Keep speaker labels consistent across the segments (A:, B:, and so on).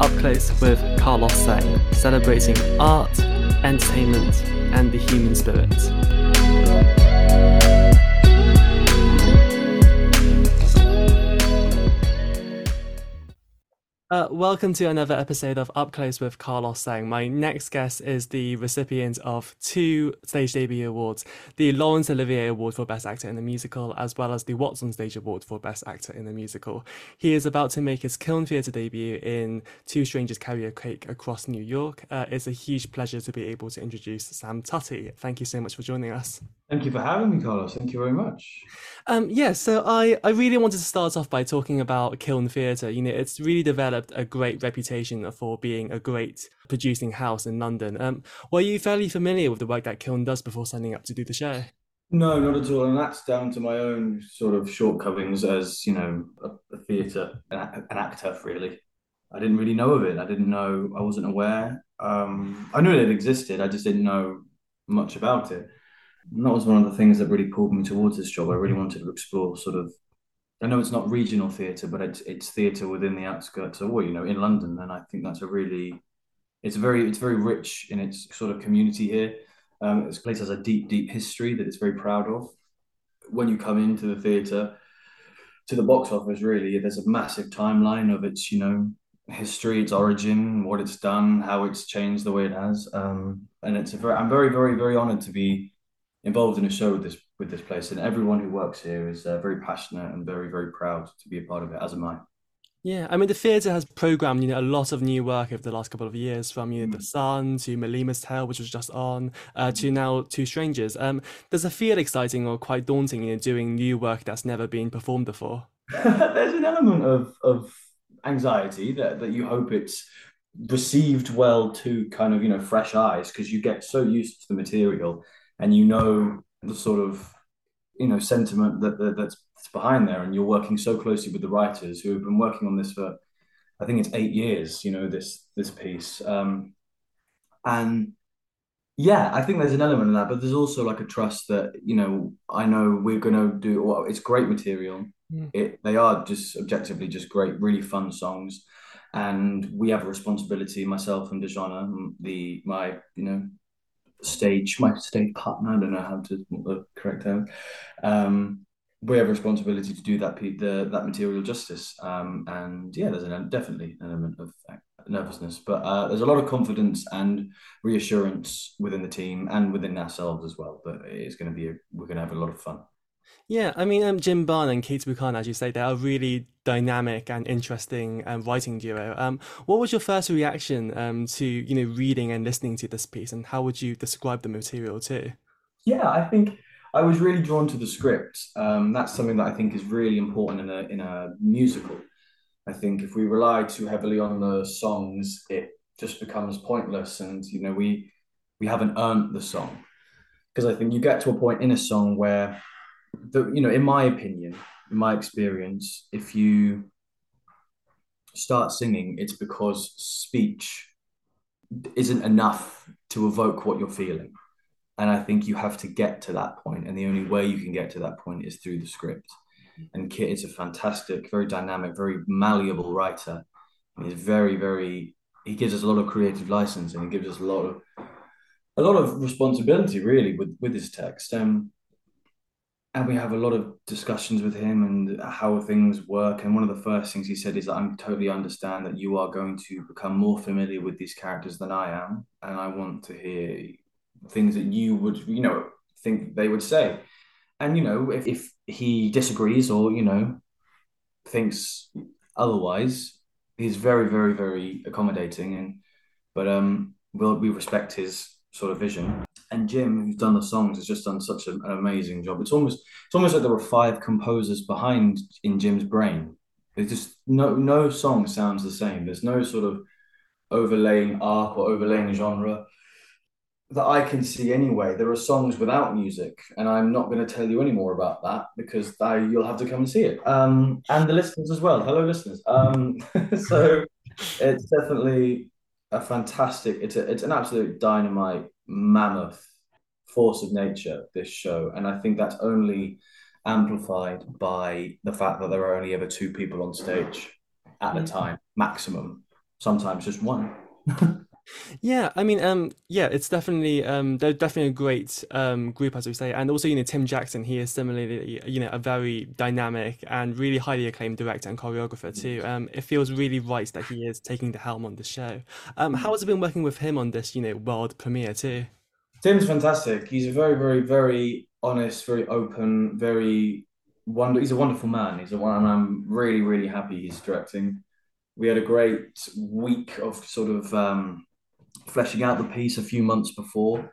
A: Up Close with Carlos Sang, celebrating art, entertainment, and the human spirit. Welcome to another episode of Up Close with Carlos Sang. My next guest is the recipient of two Stage Debut Awards the Laurence Olivier Award for Best Actor in a Musical, as well as the WhatsOnStage Award for Best Actor in a Musical. He is about to make his Kiln Theatre debut in Two Strangers Carry a Cake across New York. Uh, it's a huge pleasure to be able to introduce Sam Tutty. Thank you so much for joining us.
B: Thank you for having me, Carlos. Thank you very much.
A: Um, yeah, so I, I really wanted to start off by talking about Kiln Theatre. You know, it's really developed a great reputation for being a great producing house in London. Um, were you fairly familiar with the work that Kiln does before signing up to do the show?
B: No, not at all. And that's down to my own sort of shortcomings as, you know, a, a theatre, an, actor, really. I didn't really know of it. I didn't know, I wasn't aware. Um, I knew it existed, I just didn't know much about it. And that was one of the things that really pulled me towards this job. I really wanted to explore sort of. I know it's not regional theatre, but it's it's theatre within the outskirts, of, or you know, in London, and I think that's a really, it's very it's very rich in its sort of community here. Um, this place has a deep deep history that it's very proud of. When you come into the theatre, to the box office, really, there's a massive timeline of its you know history, its origin, what it's done, how it's changed the way it has, um, and it's a very I'm very very very honoured to be involved in a show with this with this place, and everyone who works here is uh, very passionate and very very proud to be a part of it. As am I.
A: Yeah, I mean the theatre has programmed you know a lot of new work over the last couple of years, from you know mm. the Sun to Mlima's Tale, which was just on, uh, to now Two Strangers. Um, does it feel exciting or quite daunting, you know, doing new work that's never been performed before?
B: There's an element of of anxiety that that you hope it's received well to kind of you know fresh eyes because you get so used to the material and you know the sort of you know sentiment that, that that's behind there. And you're working so closely with the writers who have been working on this for i think it's eight years you know this this piece. Um and yeah i think there's an element of that but there's also like a trust that you know i know we're going to do well it's great material. Mm. it they are just objectively just great really fun songs. And we have a responsibility myself and Dujonna, the my you know stage, my stage partner. I don't know how to the correct term. Um, we have a responsibility to do that the that material justice. Um, and yeah, there's an, definitely an element of nervousness, but uh, there's a lot of confidence and reassurance within the team and within ourselves as well. But it's going to be a, we're going to have a lot of fun.
A: Yeah, I mean, um, Jim Barne and Kit Buchan, as you say, they are really dynamic and interesting um, writing duo. Um, what was your first reaction um, to you know reading and listening to this piece, and how would you describe the material too?
B: Yeah, I think I was really drawn to the script. Um, that's something that I think is really important in a in a musical. I think if we rely too heavily on the songs, it just becomes pointless, and you know we we haven't earned the song because I think you get to a point in a song where the you know, in my opinion, in my experience, if you start singing, it's because speech isn't enough to evoke what you're feeling. And I think you have to get to that point, and the only way you can get to that point is through the script. And Kit is a fantastic, very dynamic, very malleable writer. He's very, very. He gives us a lot of creative license, and he gives us a lot of a lot of responsibility, really, with with his text. Um, and we have a lot of discussions with him and how things work. And one of the first things he said is that I'm totally understand that you are going to become more familiar with these characters than I am, and I want to hear things that you would, you know, think they would say. And you know, if, if he disagrees or you know thinks otherwise, he's very, very, very accommodating. And but um, we'll we respect his sort of vision and Jim, who's done the songs, has just done such an amazing job. It's almost it's almost like there were five composers behind in Jim's brain. There's just no no song sounds the same. There's no sort of overlaying arc or overlaying genre that I can see anyway. There are songs without music, and I'm not going to tell you any more about that because I, you'll have to come and see it. Um, and the listeners as well. Hello, listeners. Um, so it's definitely a fantastic. It's a, it's an absolute dynamite mammoth force of nature, this show. And I think that's only amplified by the fact that there are only ever two people on stage at a mm. time, maximum. sometimes just one.
A: Yeah, I mean, um, yeah, it's definitely um, they're definitely a great um group, as we say, and also you know Tim Jackson, he is similarly you know a very dynamic and really highly acclaimed director and choreographer too. Um, it feels really right that he is taking the helm on the show. Um, how has it been working with him on this you know world premiere too?
B: Tim's fantastic. He's a very, very, very honest, very open, very wonder. He's a wonderful man. He's a one, and I'm really, really happy he's directing. We had a great week of sort of um, fleshing out the piece a few months before.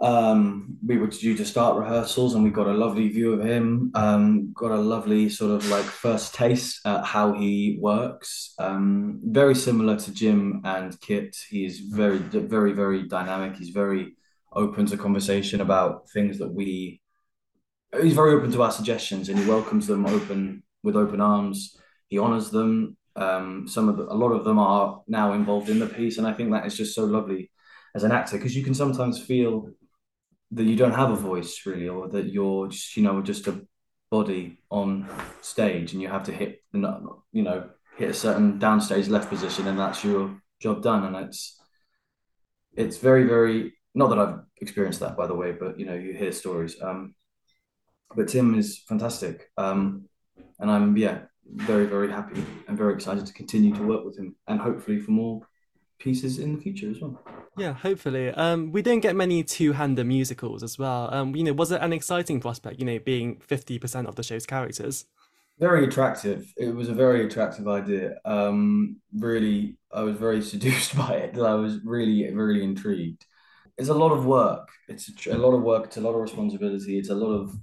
B: Um, we were due to start rehearsals, and we got a lovely view of him. Um, got a lovely sort of like first taste at how he works. Um, very similar to Jim and Kit. He's very, very, very dynamic. He's very open to conversation about things that we. He's very open to our suggestions, and he welcomes them open with open arms. He honors them. Um, some of the, a lot of them are now involved in the piece, and I think that is just so lovely as an actor because you can sometimes feel that you don't have a voice really, or that you're just you know just a body on stage, and you have to hit you know hit a certain downstage left position, and that's your job done. And it's it's very very not that I've experienced that by the way, but you know you hear stories. Um, but Tim is fantastic, um, and I'm yeah very, very happy and very excited to continue to work with him and hopefully for more pieces in the future as well.
A: Yeah, hopefully. Um, we don't get many two-hander musicals as well. Um, you know, was it an exciting prospect? You know, being fifty percent of the show's characters.
B: Very attractive. It was a very attractive idea. Um, really, I was very seduced by it. I was really, really intrigued. It's a lot of work. It's a, a lot of work. It's a lot of responsibility. It's a lot of.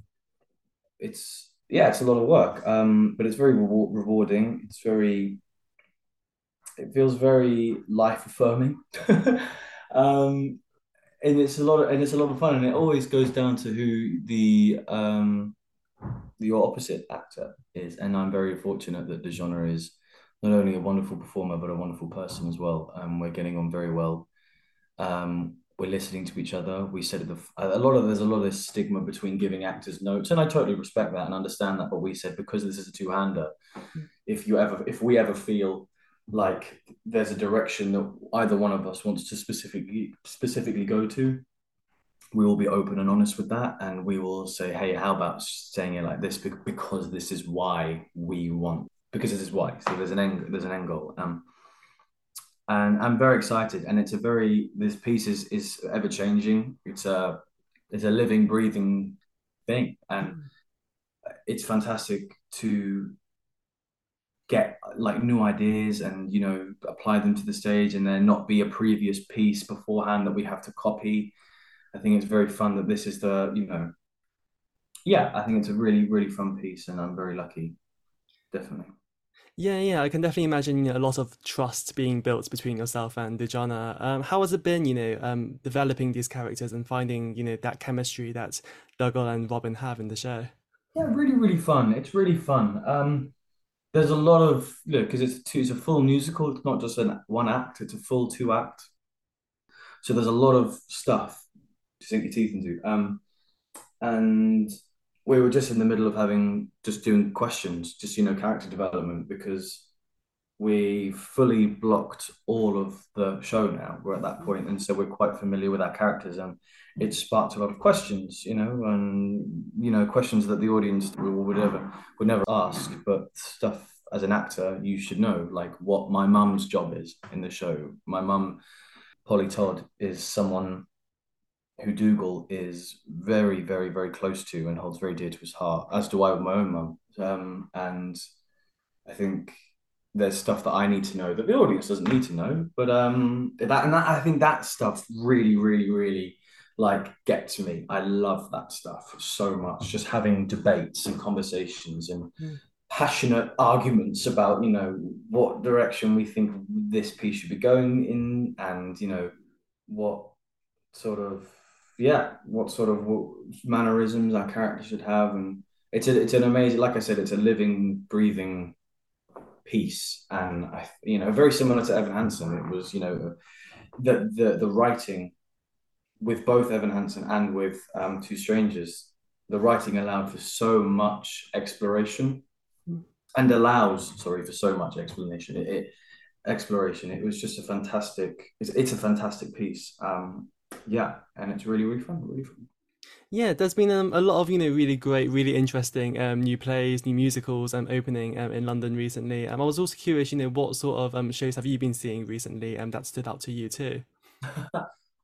B: It's yeah, it's a lot of work, um, but it's very rewarding. It's very, it feels very life affirming, um, and it's a lot of and it's a lot of fun. And it always goes down to who the um, your opposite actor is, and I'm very fortunate that Dujonna is not only a wonderful performer but a wonderful person as well. Um, we're getting on very well. Um, we're listening to each other. We said the, a lot of there's a lot of stigma between giving actors notes, and I totally respect that and understand that. But we said because this is a two hander, if you ever if we ever feel like there's a direction that either one of us wants to specifically specifically go to, we will be open and honest with that, and we will say, hey, how about saying it like this because this is why we want because this is why. So there's an end there's an end goal. Um, and I'm very excited. And it's a very this piece is is ever changing. It's a it's a living, breathing thing, and mm. it's fantastic to get like new ideas and you know apply them to the stage and then not be a previous piece beforehand that we have to copy i think it's very fun that this is the you know yeah i think it's a really really fun piece and i'm very lucky definitely
A: yeah, yeah, I can definitely imagine you know, a lot of trust being built between yourself and Dujonna. Um, how has it been, you know, um, developing these characters and finding, you know, that chemistry that Dougal and Robin have in the show?
B: Yeah, really, really fun. It's really fun. Um, there's a lot of look because it's two, it's a full musical. It's not just an one act. It's a full two act. So there's a lot of stuff to sink your teeth into. Um, and we were just in the middle of having just doing questions, just you know, character development because we fully blocked all of the show now. We're at that mm-hmm. point, and so we're quite familiar with our characters, and it sparked a lot of questions, you know, and you know, questions that the audience would never would never ask, but stuff as an actor you should know, like what my mum's job is in the show. My mum, Polly Todd, is someone who Dougal is very, very, very close to and holds very dear to his heart, as do I with my own mum. Um, and I think there's stuff that I need to know that the audience doesn't need to know. But um, that and that, I think that stuff really, really, really like gets me. I love that stuff so much. Just having debates and conversations and mm. passionate arguments about you know what direction we think this piece should be going in, and you know what sort of yeah, what sort of mannerisms our character should have, and it's a, it's an amazing, like I said, it's a living, breathing piece, and I, you know, very similar to Evan Hansen. It was, you know, the the the writing with both Evan Hansen and with um, Two Strangers, the writing allowed for so much exploration, and allows, sorry, for so much explanation. It, it exploration. It was just a fantastic. It's, it's a fantastic piece. Um, yeah, and it's really really fun. Really fun.
A: Yeah, there's been um, a lot of you know really great, really interesting um, new plays, new musicals um, opening um, in London recently. Um, I was also curious, you know, what sort of um, shows have you been seeing recently um, that stood out to you too?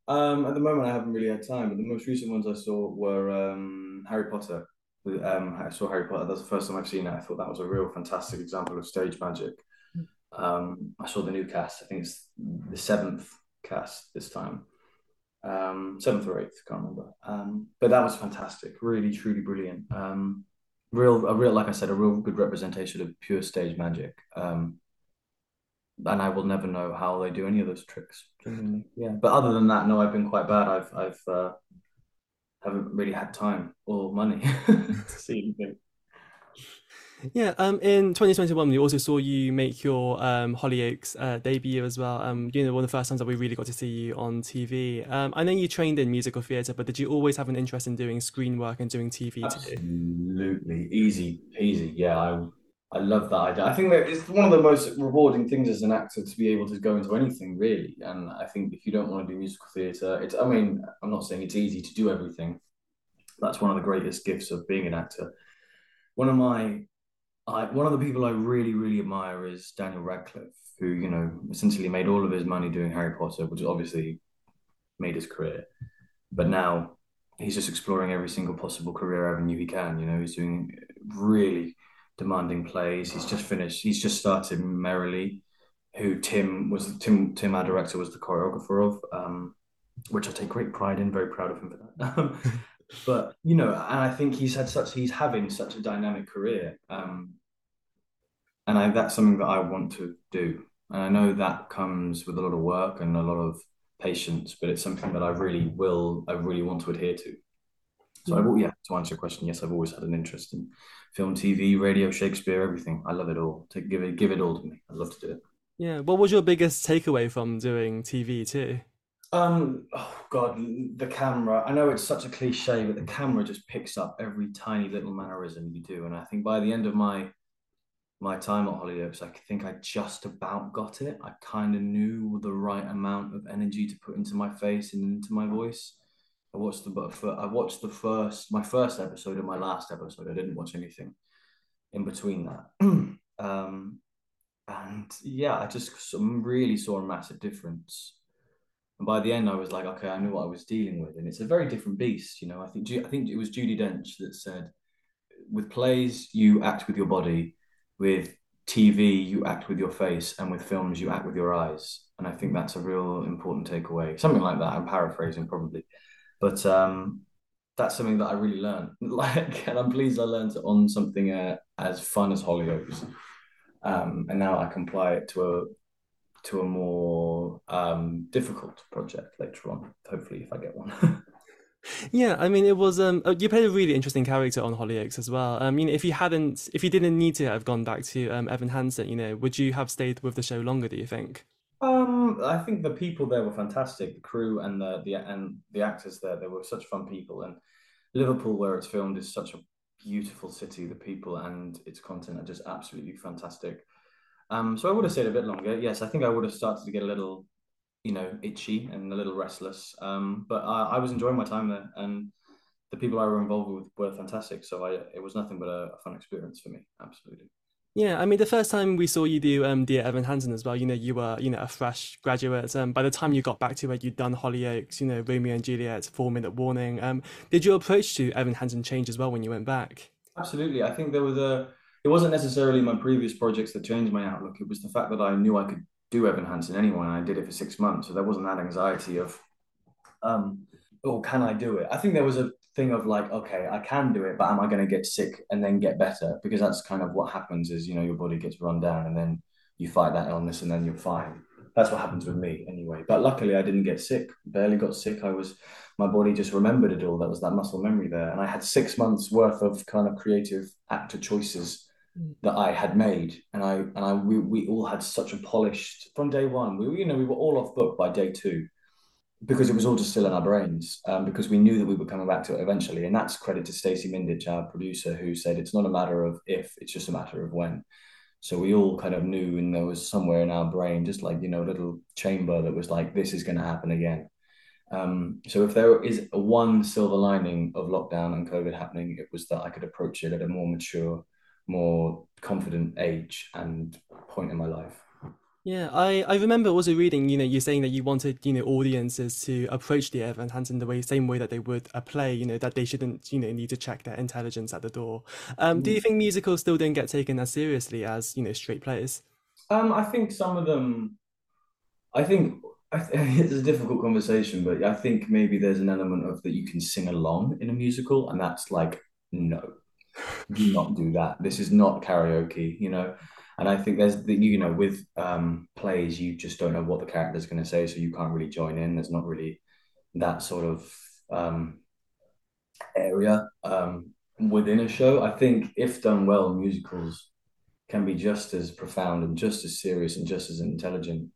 B: um, at the moment, I haven't really had time, but the most recent ones I saw were um, Harry Potter. Um, I saw Harry Potter. That's the first time I've seen it. I thought that was a real fantastic example of stage magic. Um, I saw the new cast. I think it's the seventh cast this time um, seventh or eighth, can't remember. Um, but that was fantastic, really, truly brilliant. Um, real, a real, like I said, a real good representation of pure stage magic. Um, and I will never know how they do any of those tricks. Yeah, but other than that, no, I've been quite bad. I've, I've, uh, haven't really had time or money to see anything.
A: Yeah, um, in 2021, we also saw you make your um, Hollyoaks uh, debut as well. Um, you know, one of the first times that we really got to see you on TV. Um, I know you trained in musical theatre, but did you always have an interest in doing screen work and doing TV
B: Absolutely, easy, easy. Yeah, I, I love that idea. I think that it's one of the most rewarding things as an actor to be able to go into anything really. And I think if you don't want to do musical theatre, it's. I mean, I'm not saying it's easy to do everything. That's one of the greatest gifts of being an actor. One of my I one of the people I really really admire is Daniel Radcliffe, who you know essentially made all of his money doing Harry Potter, which obviously made his career. But now he's just exploring every single possible career avenue he can. You know, he's doing really demanding plays. He's just finished. He's just started Merrily, who Tim was Tim Tim our director was the choreographer of, um, which I take great pride in. Very proud of him for that. but you know, and I think he's had such he's having such a dynamic career, um, and I, that's something that I want to do. And I know that comes with a lot of work and a lot of patience, but it's something that I really will, I really want to adhere to. So I, yeah, to answer your question, yes, I've always had an interest in film, TV, radio, Shakespeare, everything. I love it all. To give it, give it all to me. I love to do it.
A: Yeah. What was your biggest takeaway from doing TV too?
B: Um, oh God, the camera. I know it's such a cliche, but the camera just picks up every tiny little mannerism you do. And I think by the end of my my time at Hollyoaks, I think I just about got it. I kind of knew the right amount of energy to put into my face and into my voice. I watched the but I watched the first my first episode and my last episode. I didn't watch anything in between that. um, and yeah, I just really saw a massive difference and by the end, I was like, okay, I knew what I was dealing with, and it's a very different beast. You know, I think I think it was Judi Dench that said, with plays you act with your body, with TV you act with your face, and with films you act with your eyes. And I think that's a real important takeaway. Something like that. I'm paraphrasing probably, but um, that's something that I really learned. Like, and I'm pleased I learned it on something uh, as fun as Hollyoaks. Um, and now I can apply it to a to a more um, difficult project later on. Hopefully, if I get one.
A: yeah, I mean, it was um, you played a really interesting character on Hollyoaks as well. I mean, if you hadn't, if you didn't need to have gone back to um, Evan Hansen, you know, would you have stayed with the show longer? Do you think?
B: Um, I think the people there were fantastic. The crew and the the and the actors there, they were such fun people. And Liverpool, where it's filmed, is such a beautiful city. The people and its content are just absolutely fantastic. Um, so I would have stayed a bit longer. Yes, I think I would have started to get a little, you know, itchy and a little restless. Um, but I, I was enjoying my time there, and the people I were involved with were fantastic. So I, it was nothing but a, a fun experience for me. Absolutely.
A: Yeah, I mean, the first time we saw you do um, Dear Evan Hansen as well, you know, you were, you know, a fresh graduate. Um, by the time you got back to where you'd done Hollyoaks, you know, Romeo and Juliet, Four Minute Warning, um, did your approach to Evan Hansen change as well when you went back?
B: Absolutely. I think there was a, it wasn't necessarily my previous projects that changed my outlook. It was the fact that I knew I could do Evan Hansen anyway, and I did it for six months. So there wasn't that anxiety of, um, oh, can I do it? I think there was a thing of like, okay, I can do it, but am I going to get sick and then get better? Because that's kind of what happens is, you know, your body gets run down and then you fight that illness and then you're fine. That's what happens with me anyway. But luckily, I didn't get sick. Barely got sick. I was, my body just remembered it all. That was that muscle memory there, and I had six months worth of kind of creative actor choices that I had made, and I and I we, we all had such a polished from day one. We were, you know we were all off book by day two because it was all just still in our brains um, because we knew that we were coming back to it eventually, and that's credit to Stacey Mindich, our producer, who said it's not a matter of if, it's just a matter of when. So we all kind of knew, and there was somewhere in our brain, just like you know, a little chamber that was like, this is going to happen again. Um, so if there is one silver lining of lockdown and COVID happening, it was that I could approach it at a more mature, more confident age and point in my life.
A: Yeah, I, I remember also reading, you know, you saying that you wanted, you know, audiences to approach the Evan Hansen the way same way that they would a play, you know, that they shouldn't, you know, need to check their intelligence at the door. Um, do you
B: Mm.
A: think musicals still don't get taken as seriously as, you know, straight plays?
B: Um, I think some of them, I think I th it's a difficult conversation, but I think maybe there's an element of that you can sing along in a musical, and that's like, no. Do not do that. This is not karaoke, you know. And I think there's the, you know with um plays you just don't know what the character's going to say, so you can't really join in. There's not really that sort of um area um within a show. I think if done well, musicals can be just as profound and just as serious and just as intelligent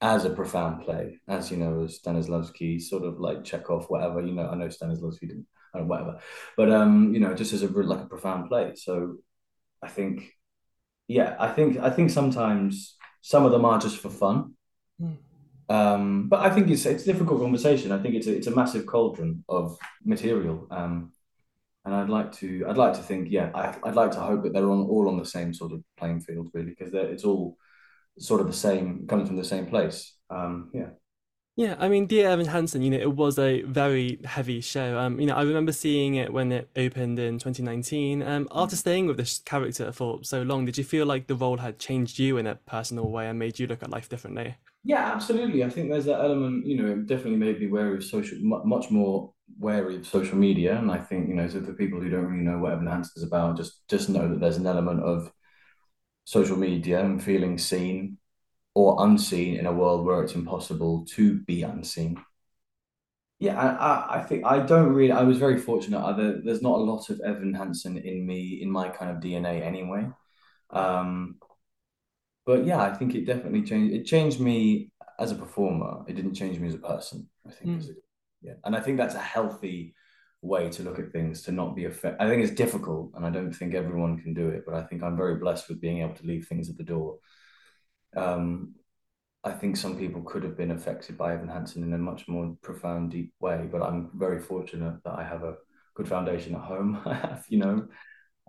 B: as a profound play, as you know, as Stanislavski, sort of like Chekhov, whatever. You know, I know Stanislavski didn't, I don't know, whatever, but um, you know, just as a like a profound play. So I think, yeah, I think I think sometimes some of them are just for fun.
A: Mm.
B: Um, but I think it's it's a difficult conversation. I think it's a it's a massive cauldron of material. Um, and I'd like to I'd like to think, yeah, I, I'd like to hope that they're on all on the same sort of playing field, really, because it's all sort of the same, coming from the same place. Um, yeah.
A: Yeah, I mean, Dear Evan Hansen, you know, it was a very heavy show. Um, you know, I remember seeing it when it opened in 2019. Um, after staying with this character for so long, did you feel like the role had changed you in a personal way and made you look at life differently?
B: Yeah, absolutely. I think there's that element, you know, it definitely made me wary of social, much more wary of social media. And I think, you know, so for people who don't really know what Evan Hansen is about, just just know that there's an element of social media and feeling seen or unseen in a world where it's impossible to be unseen. Yeah, I, I, think I don't really. I was very fortunate. I, there, there's not a lot of Evan Hansen in me, in my kind of DNA anyway. Um, but yeah, I think it definitely changed. It changed me as a performer. It didn't change me as a person. I think,
A: Mm.
B: yeah, and I think that's a healthy way to look at things. To not be affected. I think it's difficult, and I don't think everyone can do it. But I think I'm very blessed with being able to leave things at the door. Um, I think some people could have been affected by Evan Hansen in a much more profound, deep way. But I'm very fortunate that I have a good foundation at home. I have, you know,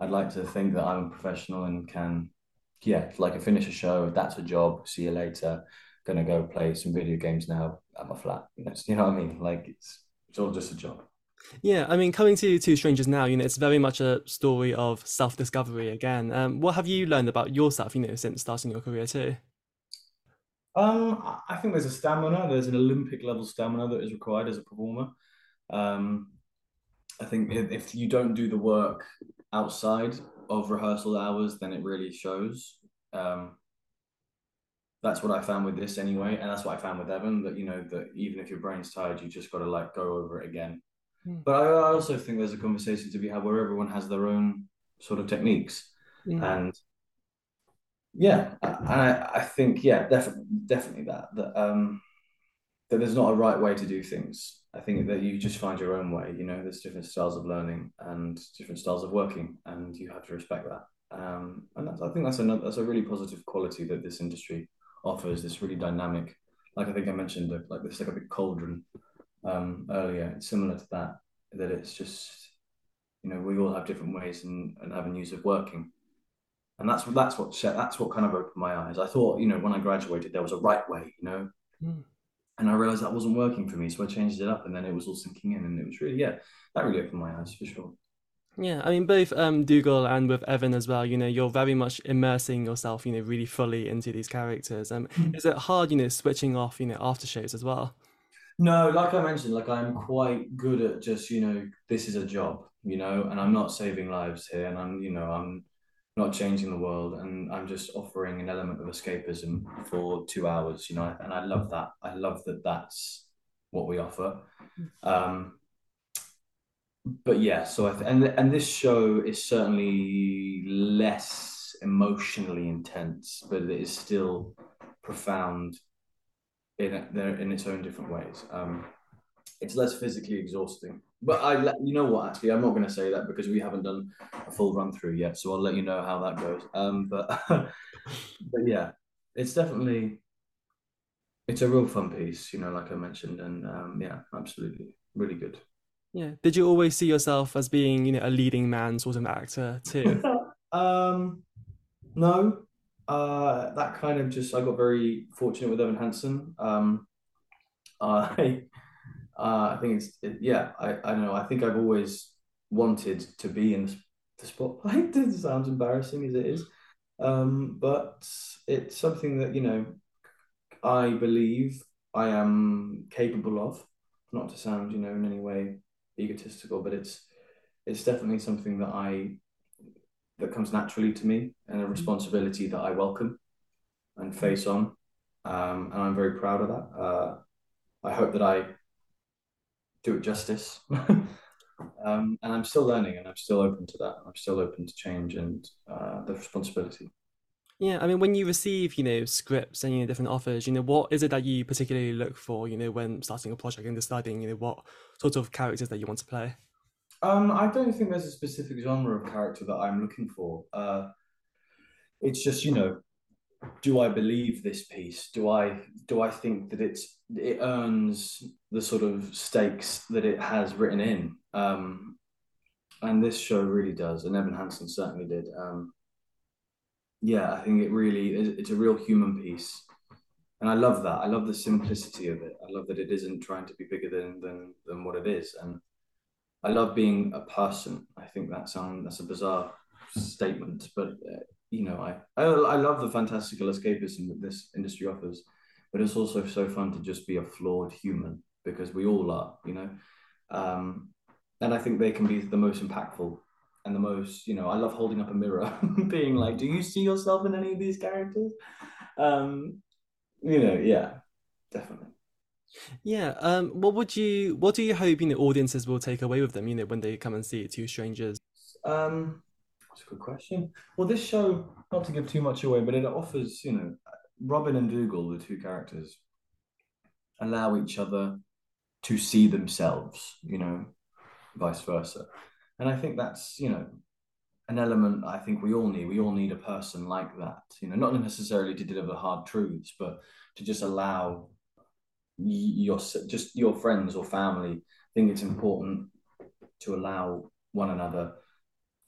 B: I'd like to think that I'm a professional and can, yeah, like I finish a show, that's a job. See you later. Gonna go play some video games now at my flat. You know, you know what I mean? Like it's it's all just a job.
A: Yeah, I mean, coming to Two Strangers now, you know, it's very much a story of self-discovery again. Um, what have you learned about yourself, you know, since starting your career too?
B: Um, I think there's a stamina. There's an Olympic level stamina that is required as a performer. Um, I think if, if you don't do the work outside of rehearsal hours, then it really shows. Um, that's what I found with this anyway, and that's what I found with Evan. That you know that even if your brain's tired, you just got to like go over it again.
A: Mm.
B: But I, I also think there's a conversation to be had where everyone has their own sort of techniques,
A: Mm.
B: and yeah, I, I think yeah, definitely, definitely that that um that there's not a right way to do things. I think that you just find your own way. You know, there's different styles of learning and different styles of working, and you have to respect that. Um, and I think that's another that's a really positive quality that this industry offers. This really dynamic, like I think I mentioned, like like this like a big cauldron um, earlier. It's similar to that. That it's just you know we all have different ways and, and avenues of working, and that's that's what that's what kind of opened my eyes. I thought you know when I graduated there was a right way, you know,
A: Mm.
B: and I realized that wasn't working for me, so I changed it up, and then it was all sinking in, and it was really yeah, that really opened my eyes for sure.
A: Yeah, I mean, both um, Dougal and with Evan as well, you know, you're very much immersing yourself, you know, really fully into these characters. Um, is it hard, you know, switching off, you know, after shows as well?
B: No, like I mentioned, like I'm quite good at just you know this is a job, you know, and I'm not saving lives here, and I'm you know I'm not changing the world, and I'm just offering an element of escapism for two hours, you know, and I love that. I love that that's what we offer. Um, but yeah, so I th- and and this show is certainly less emotionally intense, but it is still profound in it, in its own different ways. Um, it's less physically exhausting. But I, you know what? Actually, I'm not going to say that because we haven't done a full run through yet. So I'll let you know how that goes. Um, but but yeah, it's definitely it's a real fun piece. You know, like I mentioned, and um, yeah, absolutely, really good.
A: Yeah. Did you always see yourself as being, you know, a leading man sort of actor too?
B: um, no. Uh, that kind of just I got very fortunate with Evan Hansen. Um, I uh, I think it's it, yeah. I I don't know. I think I've always wanted to be in the spotlight. it sounds embarrassing as it is, um, but it's something that you know I believe I am capable of. Not to sound you know in any way egotistical, but it's it's definitely something that I that comes naturally to me and a mm-hmm. responsibility that I welcome and face on. Um, and I'm very proud of that. Uh, I hope that I do it justice. um, and I'm still learning and I'm still open to that. I'm still open to change and uh, the responsibility.
A: Yeah, I mean, when you receive, you know, scripts and you know different offers, you know, what is it that you particularly look for, you know, when starting a project and deciding, you know, what sort of characters that you want to play?
B: Um, I don't think there's a specific genre of character that I'm looking for. Uh, it's just, you know, do I believe this piece? Do I do I think that it's it earns the sort of stakes that it has written in? Um, and this show really does, and Evan Hansen certainly did. Um, yeah, I think it really it's a real human piece. And I love that. I love the simplicity of it. I love that it isn't trying to be bigger than than than what it is. And I love being a person. I think that sound that's a bizarre statement, but uh, you know, I, I I love the fantastical escapism that this industry offers, but it's also so fun to just be a flawed human because we all are, you know. Um, and I think they can be the most impactful and the most, you know, I love holding up a mirror, being like, "Do you see yourself in any of these characters?" Um, you know, yeah, definitely.
A: Yeah. Um. What would you? What do you hope you know audiences will take away with them? You know, when they come and see it, Two Strangers.
B: Um, that's a good question. Well, this show, not to give too much away, but it offers, you know, Robin and Dougal, the two characters, allow each other to see themselves. You know, vice versa. And I think that's, you know, an element I think we all need. We all need a person like that, you know, not necessarily to deliver hard truths, but to just allow your just your friends or family. I think it's important to allow one another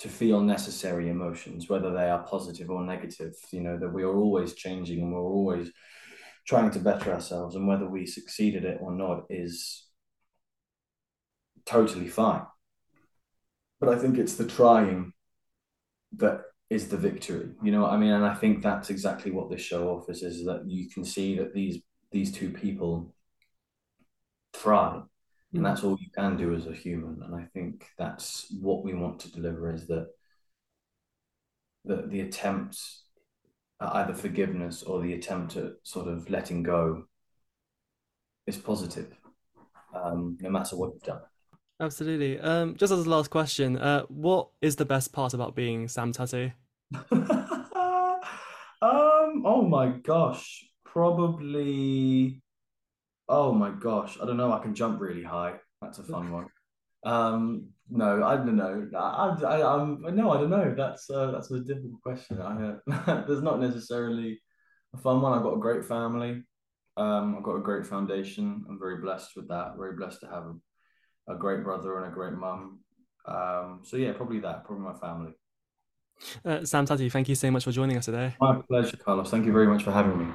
B: to feel necessary emotions, whether they are positive or negative. You know that we are always changing and we're always trying to better ourselves, and whether we succeed at it or not is totally fine. But I think it's the trying that is the victory. You know what I mean? And I think that's exactly what this show offers is that you can see that these these two people try. And hmm. that's all you can do as a human. And I think that's what we want to deliver is that the the attempt at either forgiveness or the attempt at sort of letting go is positive, um, no matter what you've done.
A: Absolutely. Um, just as a last question, uh, what is the best part about being Sam Tutty?
B: um, oh my gosh, probably. Oh my gosh, I don't know. I can jump really high. That's a fun one. Um, no, I don't know. I, I, I'm no, I don't know. That's uh, that's a difficult question. I, uh, there's not necessarily a fun one. I've got a great family. Um, I've got a great foundation. I'm very blessed with that. Very blessed to have a a great brother and a great mum. Um, so yeah, probably that, probably my family.
A: Uh, Sam Tutty, thank you so much for joining us today.
B: My pleasure, Carlos. Thank you very much for having me.